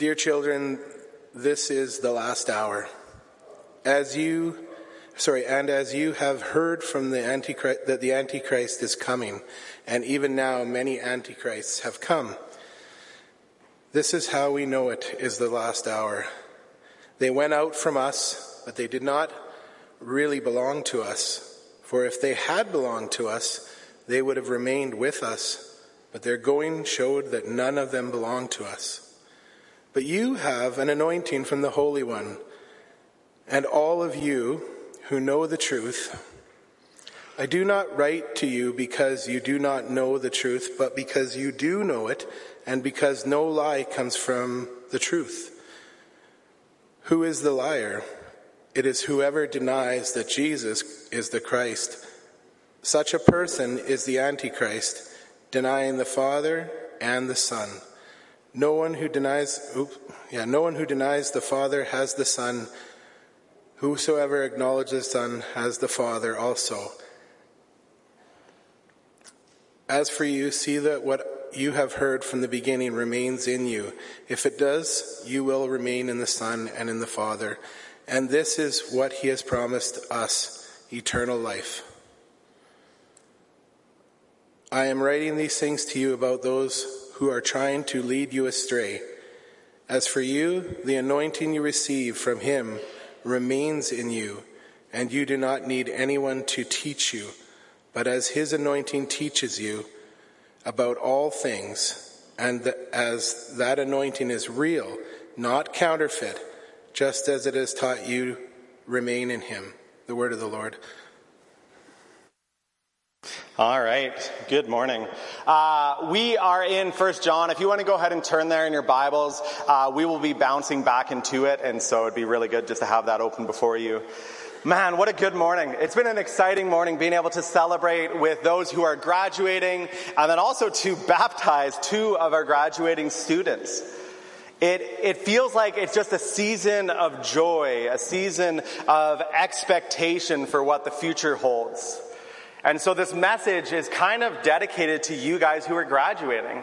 Dear children, this is the last hour. As you, sorry, and as you have heard from the Antichrist, that the Antichrist is coming, and even now many Antichrists have come. This is how we know it is the last hour. They went out from us, but they did not really belong to us. For if they had belonged to us, they would have remained with us. But their going showed that none of them belonged to us. But you have an anointing from the Holy One, and all of you who know the truth. I do not write to you because you do not know the truth, but because you do know it, and because no lie comes from the truth. Who is the liar? It is whoever denies that Jesus is the Christ. Such a person is the Antichrist, denying the Father and the Son. No one who denies, oops, yeah, no one who denies the Father has the Son. Whosoever acknowledges the Son has the Father also. As for you, see that what you have heard from the beginning remains in you. If it does, you will remain in the Son and in the Father. And this is what he has promised us eternal life. I am writing these things to you about those who are trying to lead you astray. As for you, the anointing you receive from him remains in you, and you do not need anyone to teach you. But as his anointing teaches you about all things, and as that anointing is real, not counterfeit, just as it has taught you, remain in him. The word of the Lord. All right. Good morning. Uh, we are in First John. If you want to go ahead and turn there in your Bibles, uh, we will be bouncing back into it, and so it'd be really good just to have that open before you. Man, what a good morning. It's been an exciting morning being able to celebrate with those who are graduating and then also to baptize two of our graduating students. It, it feels like it's just a season of joy, a season of expectation for what the future holds. And so this message is kind of dedicated to you guys who are graduating.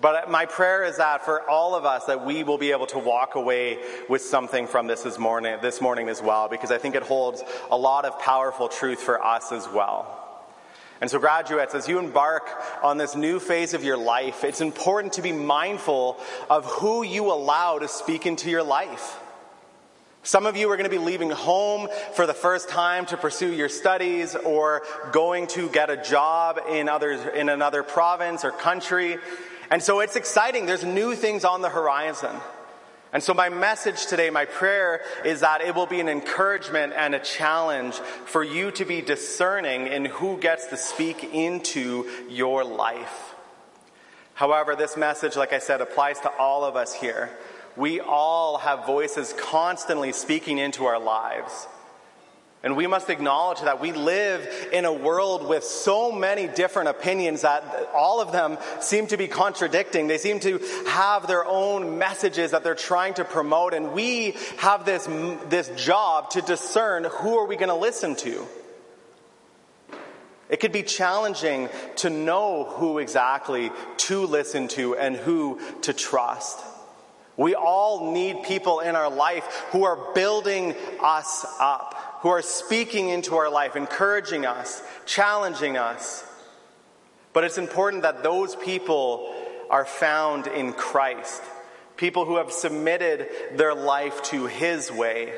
But my prayer is that for all of us that we will be able to walk away with something from this this morning, this morning as well, because I think it holds a lot of powerful truth for us as well. And so, graduates, as you embark on this new phase of your life, it's important to be mindful of who you allow to speak into your life. Some of you are going to be leaving home for the first time to pursue your studies or going to get a job in, others, in another province or country. And so it's exciting. There's new things on the horizon. And so, my message today, my prayer is that it will be an encouragement and a challenge for you to be discerning in who gets to speak into your life. However, this message, like I said, applies to all of us here. We all have voices constantly speaking into our lives. And we must acknowledge that we live in a world with so many different opinions that all of them seem to be contradicting. They seem to have their own messages that they're trying to promote. And we have this, this job to discern who are we going to listen to. It could be challenging to know who exactly to listen to and who to trust. We all need people in our life who are building us up who are speaking into our life, encouraging us, challenging us. But it's important that those people are found in Christ, people who have submitted their life to His way.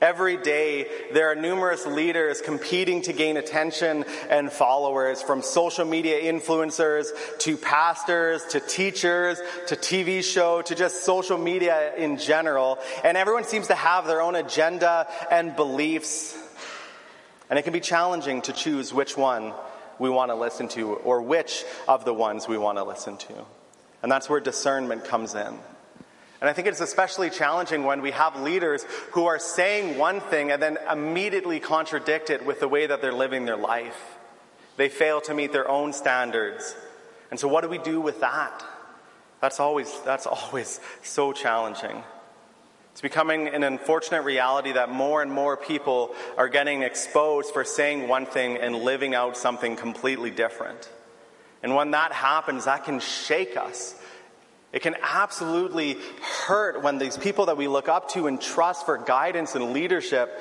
Every day, there are numerous leaders competing to gain attention and followers, from social media influencers to pastors to teachers to TV show to just social media in general. And everyone seems to have their own agenda and beliefs. And it can be challenging to choose which one we want to listen to or which of the ones we want to listen to. And that's where discernment comes in. And I think it's especially challenging when we have leaders who are saying one thing and then immediately contradict it with the way that they're living their life. They fail to meet their own standards. And so what do we do with that? That's always, that's always so challenging. It's becoming an unfortunate reality that more and more people are getting exposed for saying one thing and living out something completely different. And when that happens, that can shake us It can absolutely hurt when these people that we look up to and trust for guidance and leadership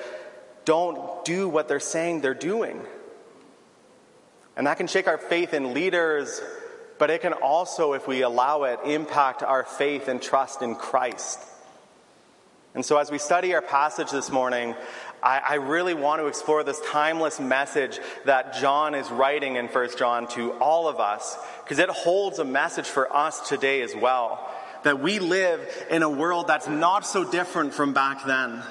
don't do what they're saying they're doing. And that can shake our faith in leaders, but it can also, if we allow it, impact our faith and trust in Christ. And so, as we study our passage this morning, I, I, really want to explore this timeless message that John is writing in 1 John to all of us, because it holds a message for us today as well. That we live in a world that's not so different from back then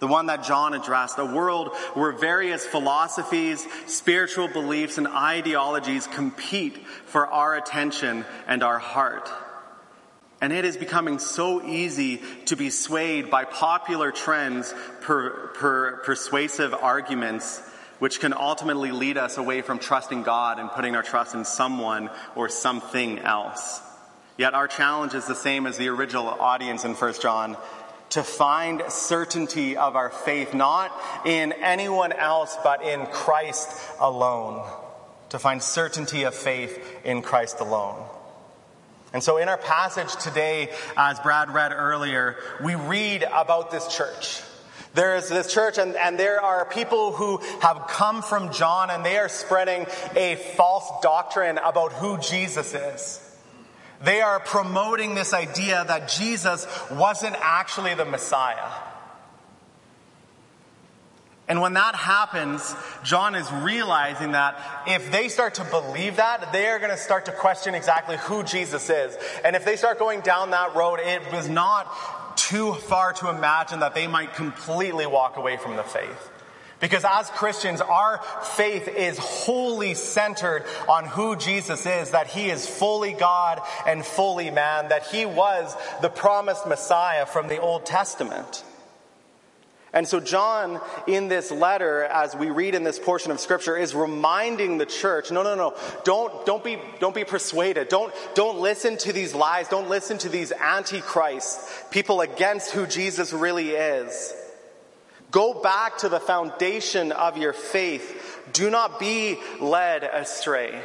the one that John addressed, a world where various philosophies, spiritual beliefs, and ideologies compete for our attention and our heart. And it is becoming so easy to be swayed by popular trends, per, per persuasive arguments, which can ultimately lead us away from trusting God and putting our trust in someone or something else. Yet our challenge is the same as the original audience in 1 John to find certainty of our faith, not in anyone else, but in Christ alone. To find certainty of faith in Christ alone. And so, in our passage today, as Brad read earlier, we read about this church. There is this church, and, and there are people who have come from John, and they are spreading a false doctrine about who Jesus is. They are promoting this idea that Jesus wasn't actually the Messiah. And when that happens, John is realizing that if they start to believe that, they are going to start to question exactly who Jesus is. And if they start going down that road, it was not too far to imagine that they might completely walk away from the faith. Because as Christians, our faith is wholly centered on who Jesus is, that he is fully God and fully man, that he was the promised Messiah from the Old Testament. And so, John, in this letter, as we read in this portion of Scripture, is reminding the church no, no, no, don't, don't, be, don't be persuaded. Don't, don't listen to these lies. Don't listen to these antichrists, people against who Jesus really is. Go back to the foundation of your faith. Do not be led astray.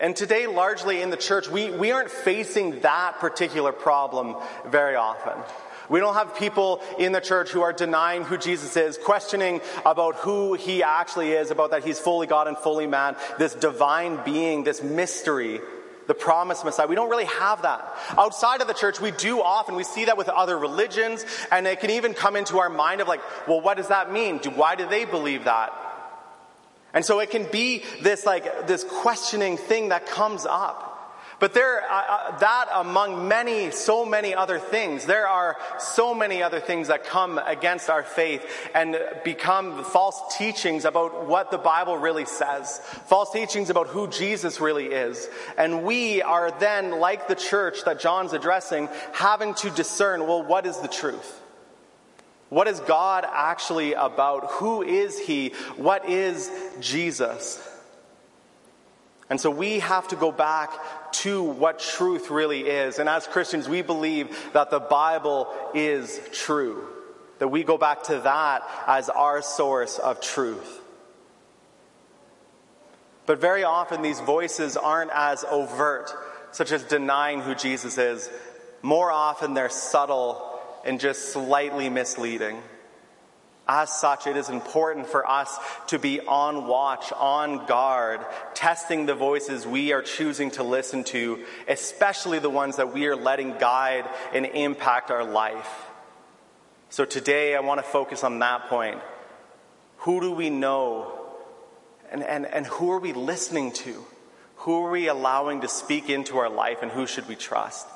And today, largely in the church, we, we aren't facing that particular problem very often. We don't have people in the church who are denying who Jesus is, questioning about who he actually is, about that he's fully God and fully man, this divine being, this mystery the promised Messiah. We don't really have that. Outside of the church, we do often. We see that with other religions, and it can even come into our mind of like, well, what does that mean? Do, why do they believe that? And so it can be this like, this questioning thing that comes up. But there, uh, uh, that among many, so many other things, there are so many other things that come against our faith and become false teachings about what the Bible really says, false teachings about who Jesus really is. And we are then, like the church that John's addressing, having to discern, well, what is the truth? What is God actually about? Who is He? What is Jesus? And so we have to go back to what truth really is. And as Christians, we believe that the Bible is true, that we go back to that as our source of truth. But very often, these voices aren't as overt, such as denying who Jesus is. More often, they're subtle and just slightly misleading. As such, it is important for us to be on watch, on guard, testing the voices we are choosing to listen to, especially the ones that we are letting guide and impact our life. So today, I want to focus on that point. Who do we know? And, and, and who are we listening to? Who are we allowing to speak into our life, and who should we trust?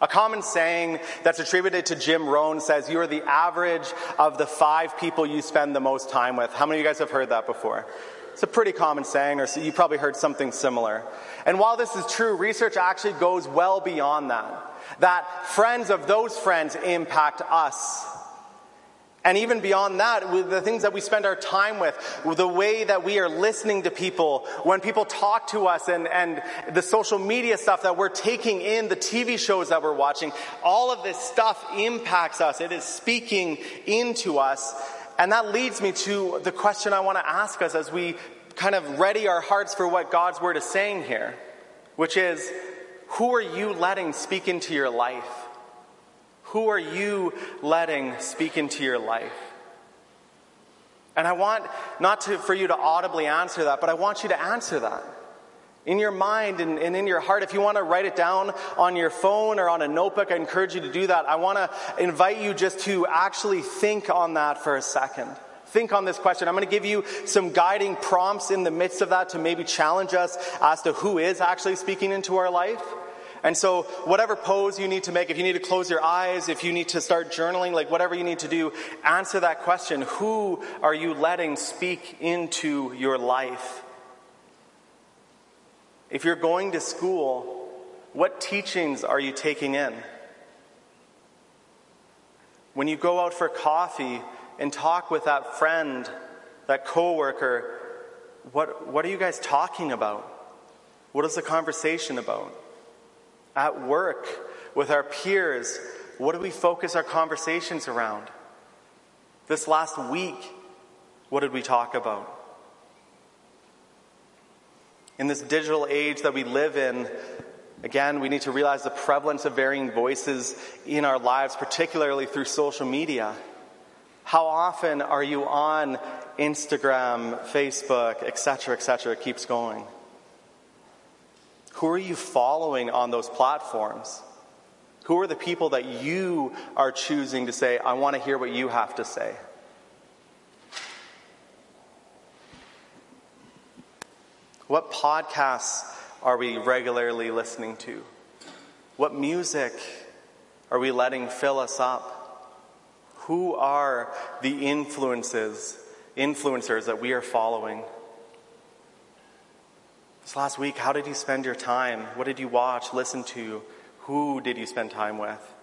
A common saying that's attributed to Jim Rohn says, You are the average of the five people you spend the most time with. How many of you guys have heard that before? It's a pretty common saying, or you probably heard something similar. And while this is true, research actually goes well beyond that. That friends of those friends impact us and even beyond that, with the things that we spend our time with, the way that we are listening to people, when people talk to us and, and the social media stuff that we're taking in, the TV shows that we're watching, all of this stuff impacts us. It is speaking into us. And that leads me to the question I want to ask us as we kind of ready our hearts for what God's word is saying here, which is, Who are you letting speak into your life? Who are you letting speak into your life? And I want not to, for you to audibly answer that, but I want you to answer that. In your mind and, and, in your heart, if you want to write it down on your phone or on a notebook, I encourage you to do that. I want to invite you just to actually think on that for a second. Think on this question. I'm going to give you some guiding prompts in the midst of that to maybe challenge us as to who is actually speaking into our life. And so, whatever pose you need to make, if you need to close your eyes, if you need to start journaling, like whatever you need to do, answer that question Who are you letting speak into your life? If you're going to school, what teachings are you taking in? When you go out for coffee and talk with that friend, that coworker, what, what are you guys talking about? What is the conversation about? At work, with our peers, what do we focus our conversations around? This last week, what did we talk about? In this digital age that we live in, again, we need to realize the prevalence of varying voices in our lives, particularly through social media. How often are you on Instagram, Facebook, etc., etc.? It keeps going. Who are you following on those platforms? Who are the people that you are choosing to say, I want to hear what you have to say? What podcasts are we regularly listening to? What music are we letting fill us up? Who are the influences, influencers that we are following? This last week, how did you spend your time? What did you watch, listen to? Who did you spend time with?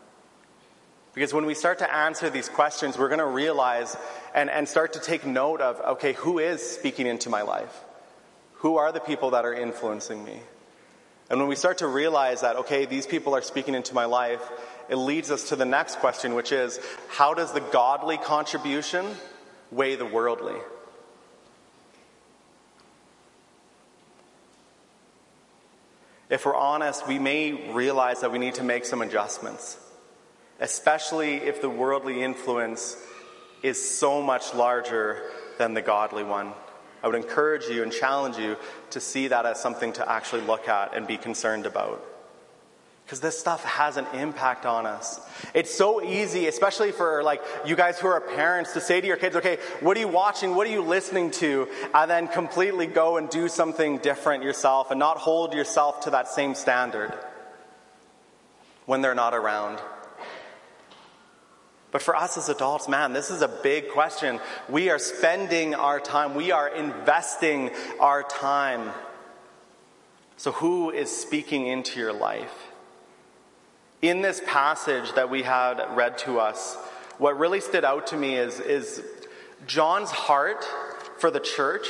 Because when we start to answer these questions, we're going to realize and, and start to take note of okay, who is speaking into my life? Who are the people that are influencing me? And when we start to realize that, okay, these people are speaking into my life, it leads us to the next question, which is how does the godly contribution weigh the worldly? If we're honest, we may realize that we need to make some adjustments, especially if the worldly influence is so much larger than the godly one. I would encourage you and challenge you to see that as something to actually look at and be concerned about. Because this stuff has an impact on us. It's so easy, especially for like you guys who are parents, to say to your kids, okay, what are you watching? What are you listening to? And then completely go and do something different yourself and not hold yourself to that same standard when they're not around. But for us as adults, man, this is a big question. We are spending our time, we are investing our time. So, who is speaking into your life? In this passage that we had read to us, what really stood out to me is, is John's heart for the church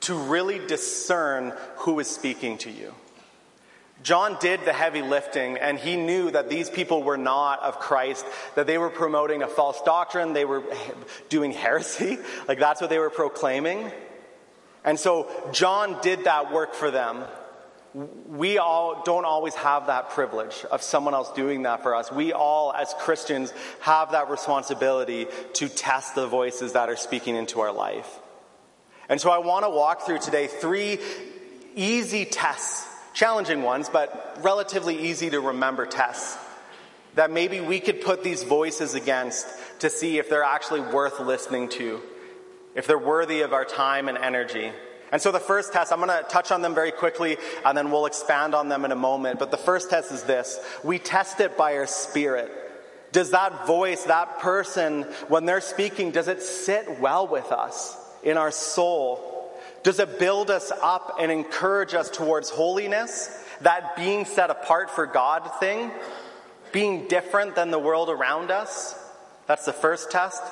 to really discern who is speaking to you. John did the heavy lifting, and he knew that these people were not of Christ, that they were promoting a false doctrine, they were doing heresy. Like that's what they were proclaiming. And so John did that work for them. We all don't always have that privilege of someone else doing that for us. We all, as Christians, have that responsibility to test the voices that are speaking into our life. And so I want to walk through today three easy tests challenging ones, but relatively easy to remember tests that maybe we could put these voices against to see if they're actually worth listening to, if they're worthy of our time and energy. And so the first test, I'm going to touch on them very quickly and then we'll expand on them in a moment. But the first test is this we test it by our spirit. Does that voice, that person, when they're speaking, does it sit well with us in our soul? Does it build us up and encourage us towards holiness? That being set apart for God thing? Being different than the world around us? That's the first test.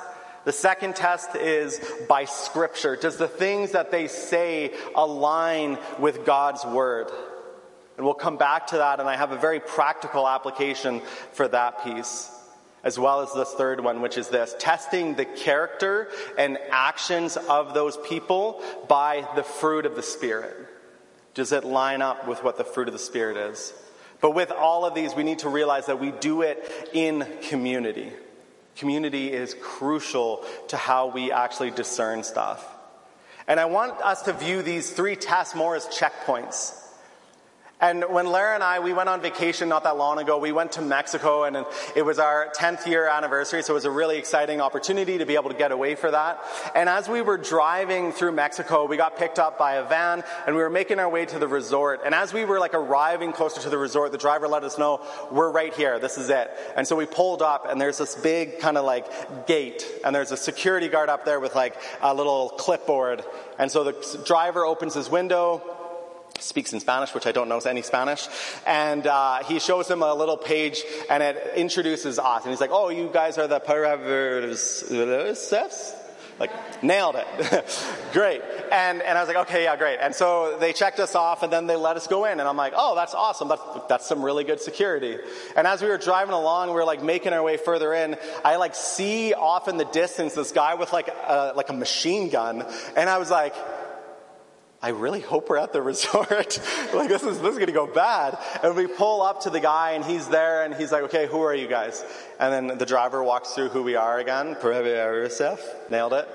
The second test is by scripture. Does the things that they say align with God's word? And we'll come back to that, and I have a very practical application for that piece as well as this third one, which is this testing the character and actions of those people by the fruit of the Spirit. Does it line up with what the fruit of the Spirit is? But with all of these, we need to realize that we do it in community. Community is crucial to how we actually discern stuff. And I want us to view these three tests more as checkpoints. And when Lara and I, we went on vacation not that long ago. We went to Mexico and it was our 10th year anniversary, so it was a really exciting opportunity to be able to get away for that. And as we were driving through Mexico, we got picked up by a van and we were making our way to the resort. And as we were like arriving closer to the resort, the driver let us know, we're right here, this is it. And so we pulled up and there's this big kind of like gate and there's a security guard up there with like a little clipboard. And so the driver opens his window, speaks in Spanish, which I don't know any Spanish. And uh, he shows him a little page and it introduces us. And he's like, oh, you guys are the Paraverses? Like, nailed it. great. And, and I was like, okay, yeah, great. And so they checked us off and then they let us go in. And I'm like, oh, that's awesome. That's, that's some really good security. And as we were driving along, we were like making our way further in. I like see off in the distance this guy with like a, like a machine gun. And I was like, I really hope we're at the resort. like this is this is to go bad. And we pull up to the guy and he's there and he's like, "Okay, who are you guys?" And then the driver walks through who we are again. Nailed it.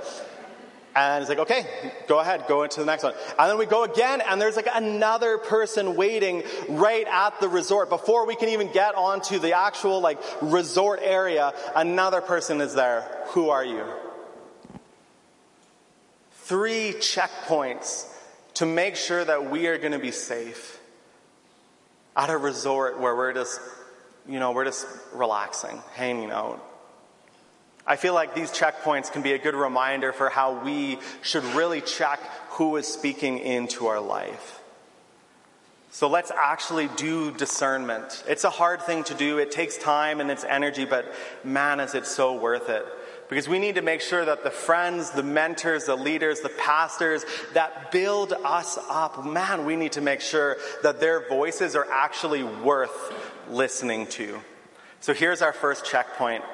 And he's like, "Okay, go ahead, go into the next one." And then we go again and there's like another person waiting right at the resort before we can even get onto the actual like resort area. Another person is there. Who are you? Three checkpoints to make sure that we are going to be safe at a resort where we're just, you know, we're just relaxing, hanging out. I feel like these checkpoints can be a good reminder for how we should really check who is speaking into our life. So let's actually do discernment. It's a hard thing to do. It takes time and it's energy, but man, is it so worth it. Because we need to make sure that the friends, the mentors, the leaders, the pastors that build us up, man, we need to make sure that their voices are actually worth listening to. So here's our first checkpoint.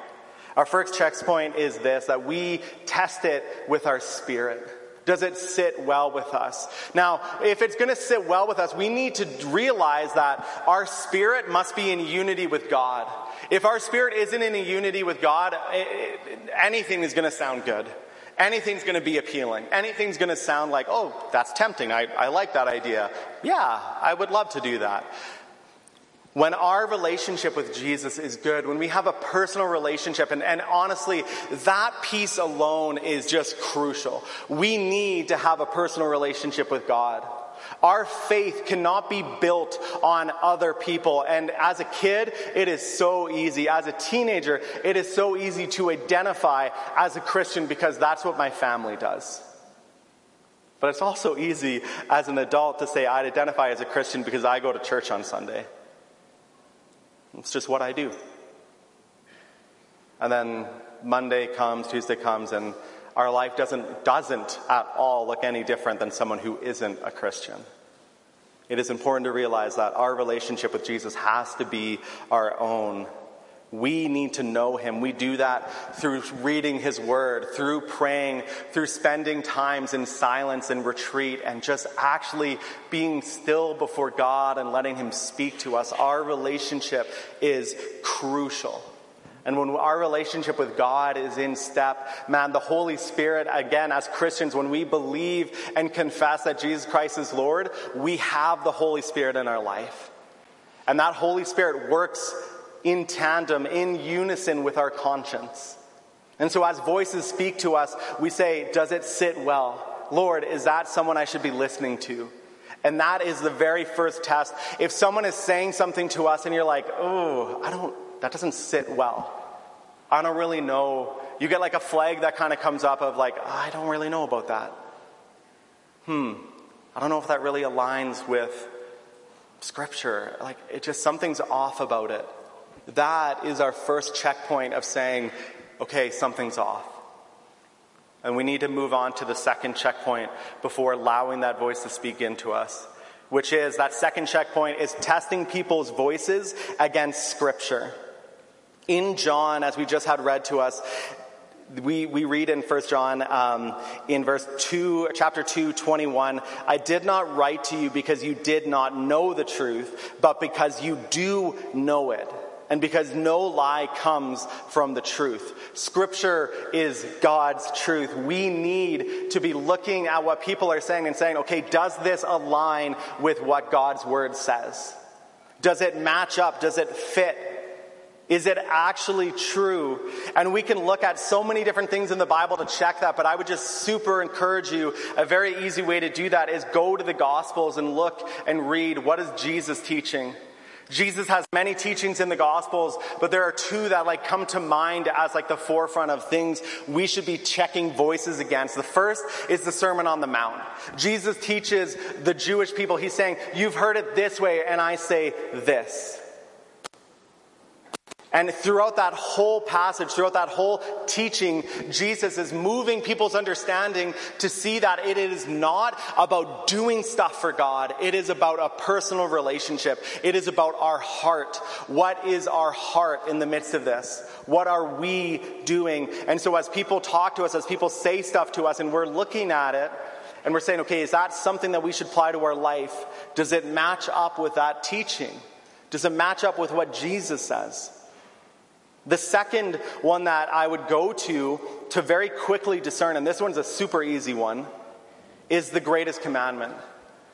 Our first checkpoint is this that we test it with our spirit. Does it sit well with us? Now, if it's going to sit well with us, we need to realize that our spirit must be in unity with God. If our spirit isn't in unity with God, anything is going to sound good. Anything's going to be appealing. Anything's going to sound like, oh, that's tempting. I, I like that idea. Yeah, I would love to do that. When our relationship with Jesus is good, when we have a personal relationship, and, and, honestly, that piece alone is just crucial. We need to have a personal relationship with God. Our faith cannot be built on other people. And as a kid, it is so easy. As a teenager, it is so easy to identify as a Christian because that's what my family does. But it's also easy as an adult to say, I'd identify as a Christian because I go to church on Sunday. It's just what I do. And then Monday comes, Tuesday comes, and our life doesn't, doesn't at all look any different than someone who isn't a Christian. It is important to realize that our relationship with Jesus has to be our own. We need to know him. We do that through reading his word, through praying, through spending times in silence and retreat, and just actually being still before God and letting him speak to us. Our relationship is crucial. And when our relationship with God is in step, man, the Holy Spirit, again, as Christians, when we believe and confess that Jesus Christ is Lord, we have the Holy Spirit in our life. And that Holy Spirit works in tandem, in unison with our conscience. And so as voices speak to us, we say, Does it sit well? Lord, is that someone I should be listening to? And that is the very first test. If someone is saying something to us and you're like, oh, I don't, that doesn't sit well. I don't really know. You get like a flag that kind of comes up of like, oh, I don't really know about that. Hmm. I don't know if that really aligns with scripture. Like, it just, something's off about it. That is our first checkpoint of saying, okay, something's off. And we need to move on to the second checkpoint before allowing that voice to speak into us, which is that second checkpoint is testing people's voices against scripture in John, as we just had read to us, we, we read in 1 John um, in verse 2, chapter 2, 21, I did not write to you because you did not know the truth, but because you do know it. And because no lie comes from the truth. Scripture is God's truth. We need to be looking at what people are saying and saying, okay, does this align with what God's word says? Does it match up? Does it fit? Is it actually true? And we can look at so many different things in the Bible to check that, but I would just super encourage you. A very easy way to do that is go to the Gospels and look and read what is Jesus teaching? Jesus has many teachings in the Gospels, but there are two that like come to mind as like the forefront of things we should be checking voices against. The first is the Sermon on the Mount. Jesus teaches the Jewish people, he's saying, You've heard it this way, and I say this. And throughout that whole passage, throughout that whole teaching, Jesus is moving people's understanding to see that it is not about doing stuff for God. It is about a personal relationship. It is about our heart. What is our heart in the midst of this? What are we doing? And so as people talk to us, as people say stuff to us, and we're looking at it, and we're saying, okay, is that something that we should apply to our life? Does it match up with that teaching? Does it match up with what Jesus says? The second one that I would go to to very quickly discern, and this one's a super easy one, is the greatest commandment.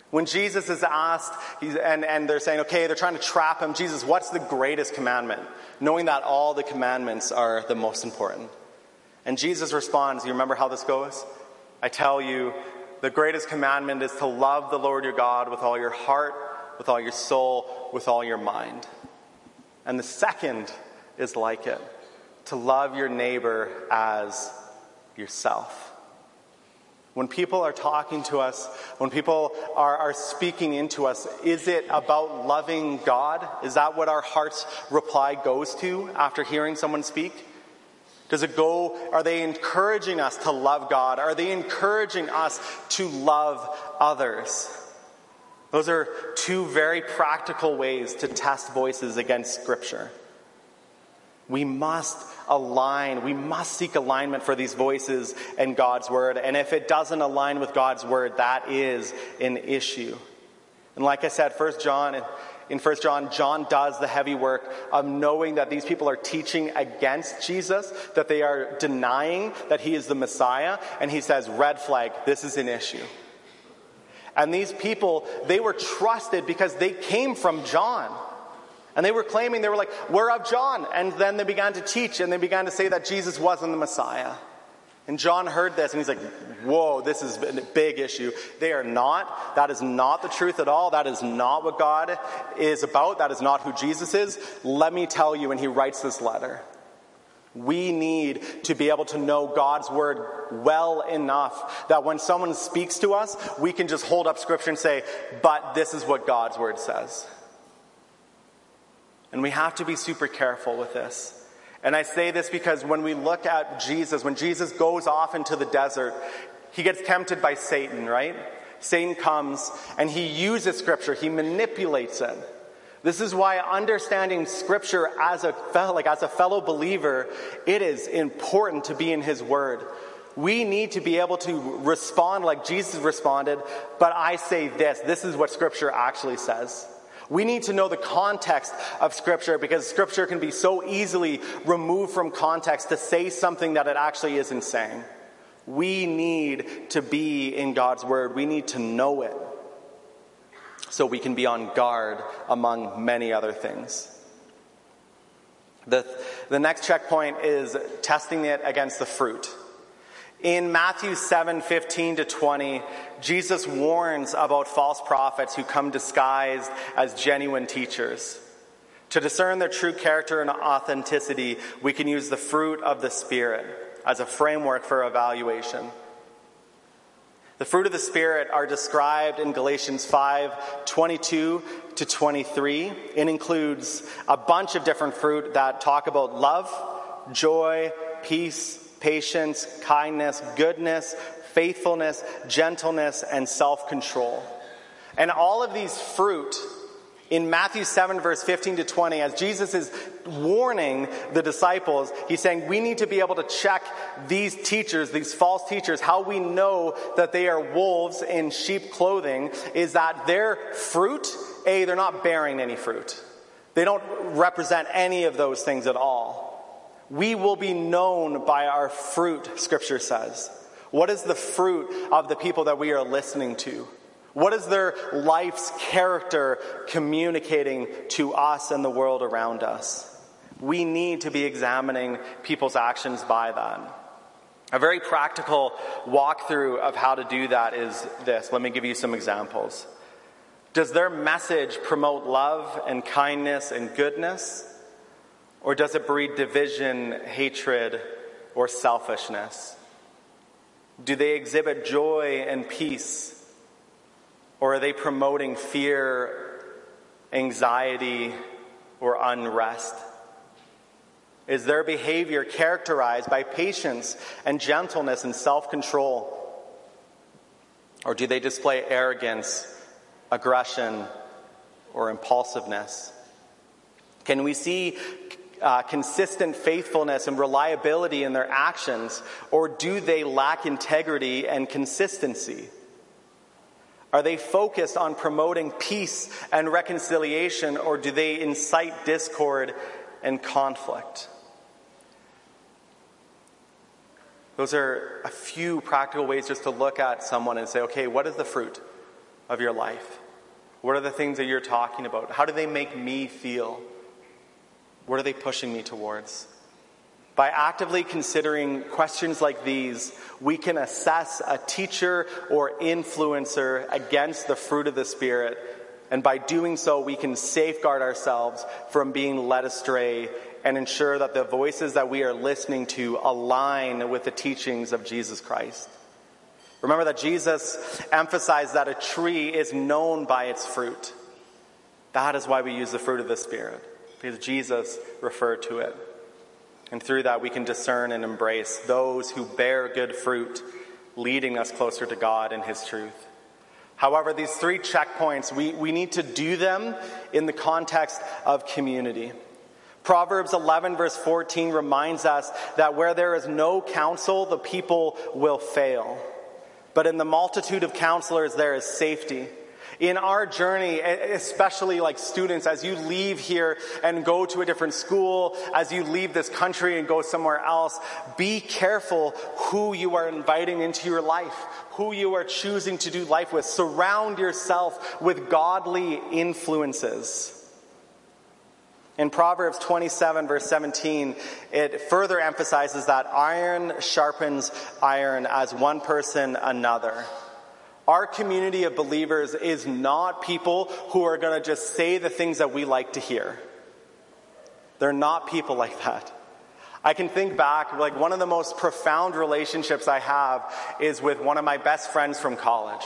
When Jesus is asked, and, and they're saying, okay, they're trying to trap him, Jesus, what's the greatest commandment? Knowing that all the commandments are the most important. And Jesus responds, you remember how this goes? I tell you, the greatest commandment is to love the Lord your God with all your heart, with all your soul, with all your mind. And the second is like it to love your neighbor as yourself. When people are talking to us, when people are, are speaking into us, is it about loving God? Is that what our heart's reply goes to after hearing someone speak? Does it go, are they encouraging us to love God? Are they encouraging us to love others? Those are two very practical ways to test voices against Scripture. We must align. We must seek alignment for these voices and God's word. And if it doesn't align with God's word, that is an issue. And like I said, First John, in First John, John does the heavy work of knowing that these people are teaching against Jesus, that they are denying that he is the Messiah, and he says, red flag, this is an issue. And these people, they were trusted because they came from John. And they were claiming, they were like, we're of John. And then they began to teach and they began to say that Jesus wasn't the Messiah. And John heard this and he's like, whoa, this is a big issue. They are not. That is not the truth at all. That is not what God is about. That is not who Jesus is. Let me tell you. And he writes this letter. We need to be able to know God's word well enough that when someone speaks to us, we can just hold up scripture and say, but this is what God's word says. And we have to be super careful with this. And I say this because when we look at Jesus, when Jesus goes off into the desert, he gets tempted by Satan, right? Satan comes and he uses scripture, he manipulates it. This is why understanding scripture as a fellow, like as a fellow believer, it is important to be in his word. We need to be able to respond like Jesus responded, but I say this, this is what scripture actually says. We need to know the context of Scripture because Scripture can be so easily removed from context to say something that it actually isn't saying. We need to be in God's Word, we need to know it so we can be on guard among many other things. The, the next checkpoint is testing it against the fruit. In Matthew 7 15 to 20, Jesus warns about false prophets who come disguised as genuine teachers. To discern their true character and authenticity, we can use the fruit of the Spirit as a framework for evaluation. The fruit of the Spirit are described in Galatians 5 22 to 23. It includes a bunch of different fruit that talk about love, joy, peace, patience, kindness, goodness, faithfulness, gentleness, and self control. And all of these fruit In Matthew 7, verse 15 to 20, as Jesus is warning the disciples, he's saying we need to be able to check these teachers, these false teachers. How we know that they are wolves in sheep clothing is that their fruit, A, they're not bearing any fruit. They don't represent any of those things at all. We will be known by our fruit, scripture says. What is the fruit of the people that we are listening to? What is their life's character communicating to us and the world around us? We need to be examining people's actions by that. A very practical walkthrough of how to do that is this. Let me give you some examples. Does their message promote love and kindness and goodness? Or does it breed division, hatred, or selfishness? Do they exhibit joy and peace? Or are they promoting fear, anxiety, or unrest? Is their behavior characterized by patience and gentleness and self control? Or do they display arrogance, aggression, or impulsiveness? Can we see uh, consistent faithfulness and reliability in their actions, or do they lack integrity and consistency? Are they focused on promoting peace and reconciliation, or do they incite discord and conflict? Those are a few practical ways just to look at someone and say, okay, what is the fruit of your life? What are the things that you're talking about? How do they make me feel? What are they pushing me towards? By actively considering questions like these, we can assess a teacher or influencer against the fruit of the Spirit. And by doing so, we can safeguard ourselves from being led astray and ensure that the voices that we are listening to align with the teachings of Jesus Christ. Remember that Jesus emphasized that a tree is known by its fruit. That is why we use the fruit of the Spirit, because Jesus referred to it. And through that, we can discern and embrace those who bear good fruit, leading us closer to God and His truth. However, these three checkpoints, we, we need to do them in the context of community. Proverbs 11, verse 14, reminds us that where there is no counsel, the people will fail. But in the multitude of counselors, there is safety. In our journey, especially like students, as you leave here and go to a different school, as you leave this country and go somewhere else, be careful who you are inviting into your life, who you are choosing to do life with. Surround yourself with godly influences. In Proverbs 27, verse 17, it further emphasizes that iron sharpens iron as one person another. Our community of believers is not people who are going to just say the things that we like to hear. They're not people like that. I can think back, like one of the most profound relationships I have is with one of my best friends from college.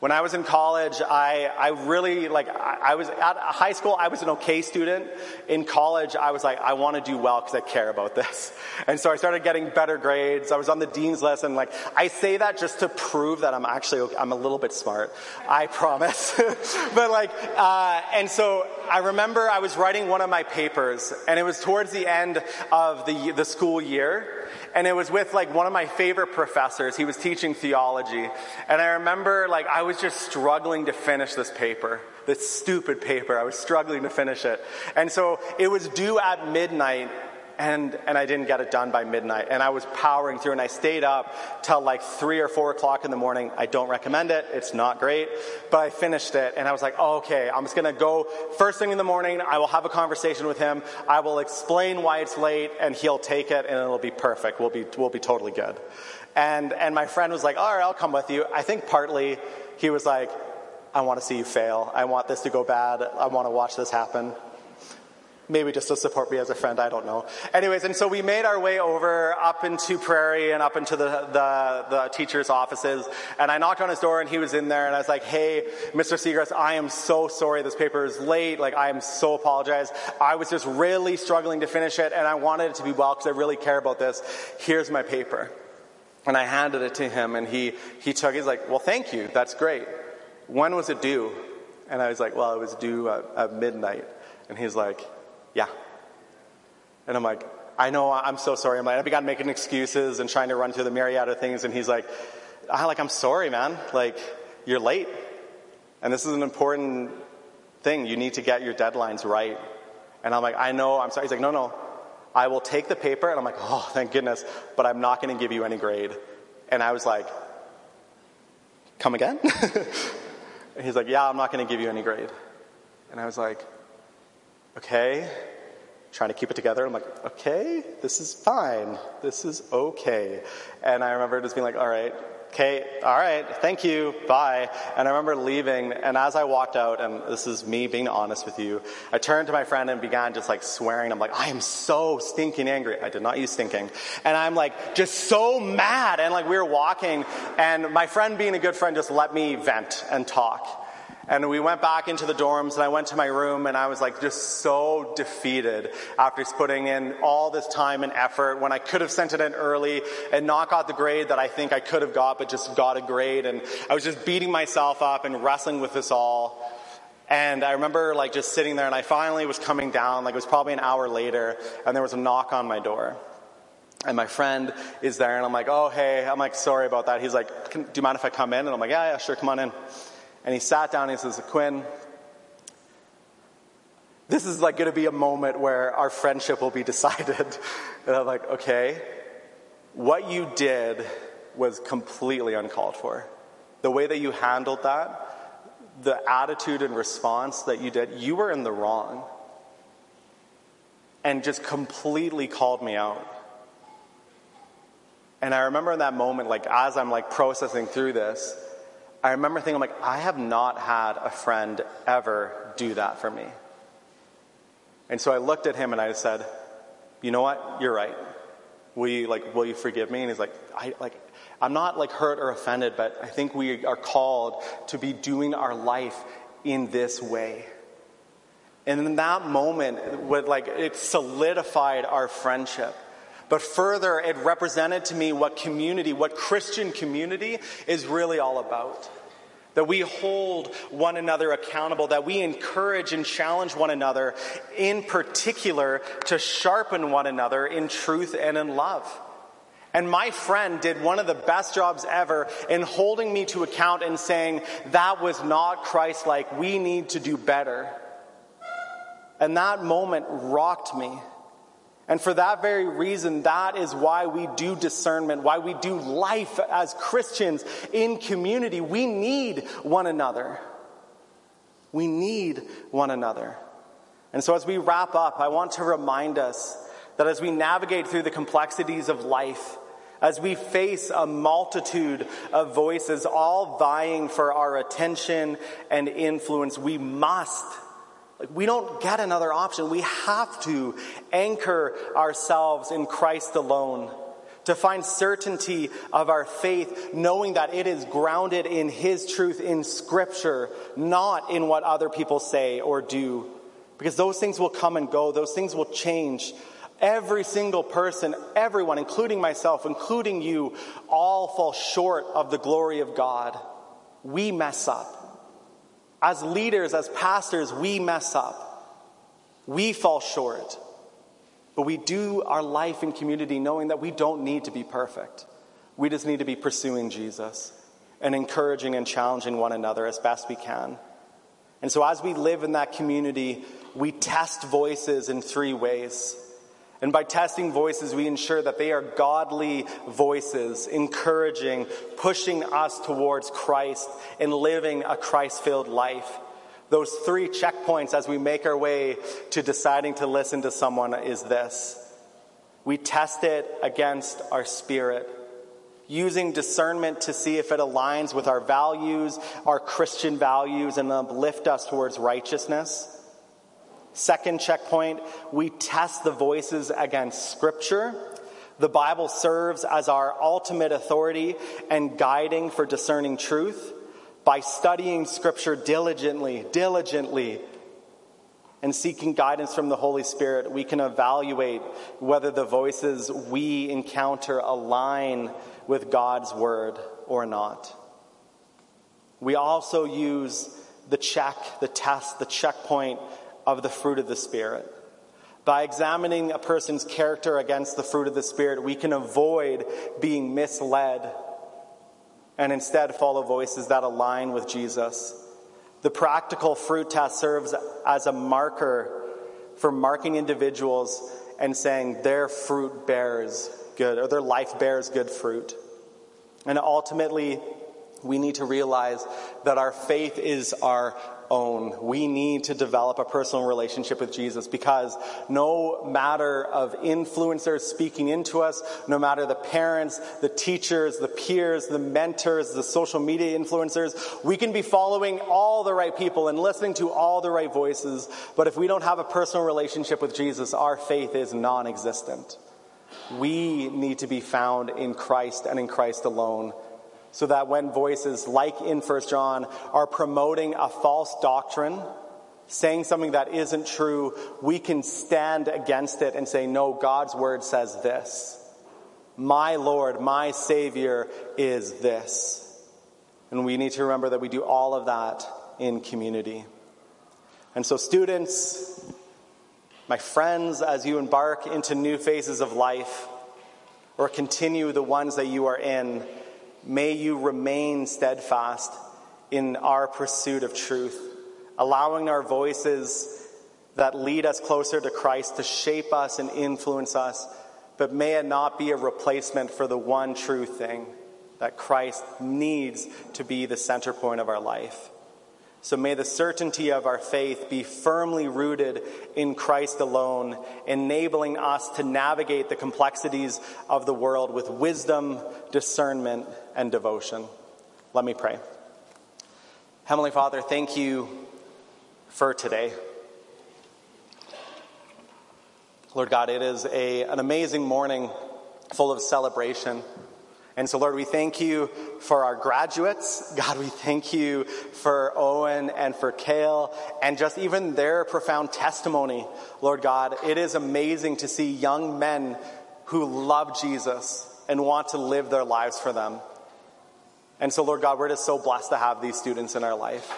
When I was in college, I, I really, like, I, I was at high school, I was an okay student. In college, I was like, I want to do well because I care about this. And so I started getting better grades. I was on the dean's list and like, I say that just to prove that I'm actually, I'm a little bit smart. I promise. but like, uh, and so I remember I was writing one of my papers and it was towards the end of the, the school year and it was with like one of my favorite professors. He was teaching theology. And I remember like I was just struggling to finish this paper, this stupid paper. I was struggling to finish it. And so it was due at midnight and, and I didn't get it done by midnight. And I was powering through and I stayed up till like three or four o'clock in the morning. I don't recommend it. It's not great, but I finished it and I was like, oh, okay, I'm just to go first thing in the morning. I will have a conversation with him. I will explain why it's late and he'll take it and it'll be perfect. We'll be, we'll be totally good. And, and my friend was like, all right, I'll come with you. I think partly he was like, I want to see you fail. I want this to go bad. I want to watch this happen. Maybe just to support me as a friend, I don't know. Anyways, and so we made our way over up into Prairie and up into the, the, the teacher's offices. And I knocked on his door and he was in there and I was like, hey, Mr. Seagrass, I am so sorry this paper is late. Like, I am so apologize. I was just really struggling to finish it and I wanted it to be well because I really care about this. Here's my paper. And I handed it to him and he, he took, he's like, well, thank you. That's great. When was it due? And I was like, Well, it was due at, at midnight. And he's like, Yeah. And I'm like, I know, I'm so sorry. I'm like, I've began making excuses and trying to run through the myriad of things. And he's like, I like, I'm sorry, man. Like, you're late. And this is an important thing. You need to get your deadlines right. And I'm like, I know, I'm sorry. He's like, no, no. I will take the paper. And I'm like, oh, thank goodness. But I'm not going to give you any grade. And I was like, come again? and he's like, yeah, I'm not going to give you any grade. And I was like, okay. Trying to keep it together. I'm like, okay, this is fine. This is okay. And I remember just being like, all right, okay, all right, thank you, bye. And I remember leaving, and as I walked out, and this is me being honest with you, I turned to my friend and began just like swearing. I'm like, I am so stinking angry. I did not use stinking. And I'm like, just so mad. And like, we were walking, and my friend, being a good friend, just let me vent and talk. And we went back into the dorms and I went to my room and I was like just so defeated after putting in all this time and effort when I could have sent it in early and not got the grade that I think I could have got, but just got a grade. And I was just beating myself up and wrestling with this all. And I remember like just sitting there and I finally was coming down, like it was probably an hour later, and there was a knock on my door. And my friend is there and I'm like, oh, hey, I'm like, sorry about that. He's like, do you mind if I come in? And I'm like, yeah, yeah, sure, come on in. And he sat down and he says, Quinn, this is like going to be a moment where our friendship will be decided. and I'm like, okay, what you did was completely uncalled for. The way that you handled that, the attitude and response that you did, you were in the wrong. And just completely called me out. And I remember in that moment, like as I'm like processing through this, I remember thinking, I'm like, I have not had a friend ever do that for me. And so I looked at him and I said, you know what? You're right. Will you, like, will you forgive me? And he's like, I, like, I'm not like hurt or offended, but I think we are called to be doing our life in this way. And in that moment, what, like, it solidified our friendship. But further, it represented to me what community, what Christian community is really all about. That we hold one another accountable, that we encourage and challenge one another, in particular, to sharpen one another in truth and in love. And my friend did one of the best jobs ever in holding me to account and saying, that was not Christ like. We need to do better. And that moment rocked me. And for that very reason, that is why we do discernment, why we do life as Christians in community. We need one another. We need one another. And so as we wrap up, I want to remind us that as we navigate through the complexities of life, as we face a multitude of voices all vying for our attention and influence, we must like, we don't get another option. We have to anchor ourselves in Christ alone to find certainty of our faith, knowing that it is grounded in His truth in Scripture, not in what other people say or do. Because those things will come and go, those things will change. Every single person, everyone, including myself, including you, all fall short of the glory of God. We mess up. As leaders, as pastors, we mess up. We fall short. But we do our life in community knowing that we don't need to be perfect. We just need to be pursuing Jesus and encouraging and challenging one another as best we can. And so, as we live in that community, we test voices in three ways. And by testing voices, we ensure that they are godly voices, encouraging, pushing us towards Christ and living a Christ filled life. Those three checkpoints as we make our way to deciding to listen to someone is this we test it against our spirit, using discernment to see if it aligns with our values, our Christian values, and uplift us towards righteousness. Second checkpoint, we test the voices against Scripture. The Bible serves as our ultimate authority and guiding for discerning truth. By studying Scripture diligently, diligently, and seeking guidance from the Holy Spirit, we can evaluate whether the voices we encounter align with God's Word or not. We also use the check, the test, the checkpoint of the fruit of the Spirit. By examining a person's character against the fruit of the Spirit, we can avoid being misled and instead follow voices that align with Jesus. The practical fruit test serves as a marker for marking individuals and saying their fruit bears good, or their life bears good fruit. And ultimately, we need to realize that our faith is our own. We need to develop a personal relationship with Jesus because no matter of influencers speaking into us, no matter the parents, the teachers, the peers, the mentors, the social media influencers, we can be following all the right people and listening to all the right voices. But if we don't have a personal relationship with Jesus, our faith is non existent. We need to be found in Christ and in Christ alone so that when voices like in 1 John are promoting a false doctrine, saying something that isn't true, we can stand against it and say, No, God's word says this. My Lord, my Savior is this. And we need to remember that we do all of that in community. And so, students, my friends, as you embark into new phases of life or continue the ones that you are in, May you remain steadfast in our pursuit of truth, allowing our voices that lead us closer to Christ to shape us and influence us, but may it not be a replacement for the one true thing that Christ needs to be the center point of our life. So may the certainty of our faith be firmly rooted in Christ alone, enabling us to navigate the complexities of the world with wisdom, discernment, and devotion. Let me pray. Heavenly Father, thank you for today. Lord God, it is a, an amazing morning full of celebration. And so, Lord, we thank you for our graduates. God, we thank you for Owen and for Kale and just even their profound testimony. Lord God, it is amazing to see young men who love Jesus and want to live their lives for them. And so, Lord God, we're just so blessed to have these students in our life.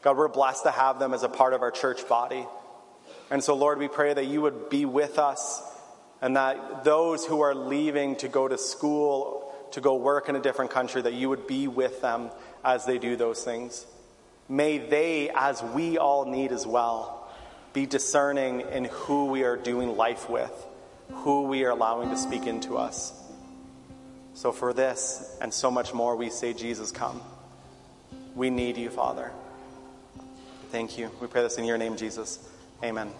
God, we're blessed to have them as a part of our church body. And so, Lord, we pray that you would be with us and that those who are leaving to go to school to go work in a different country, that you would be with them as they do those things. May they, as we all need as well, be discerning in who we are doing life with, who we are allowing to speak into us. So, for this and so much more, we say, Jesus, come. We need you, Father. Thank you. We pray this in your name, Jesus. Amen.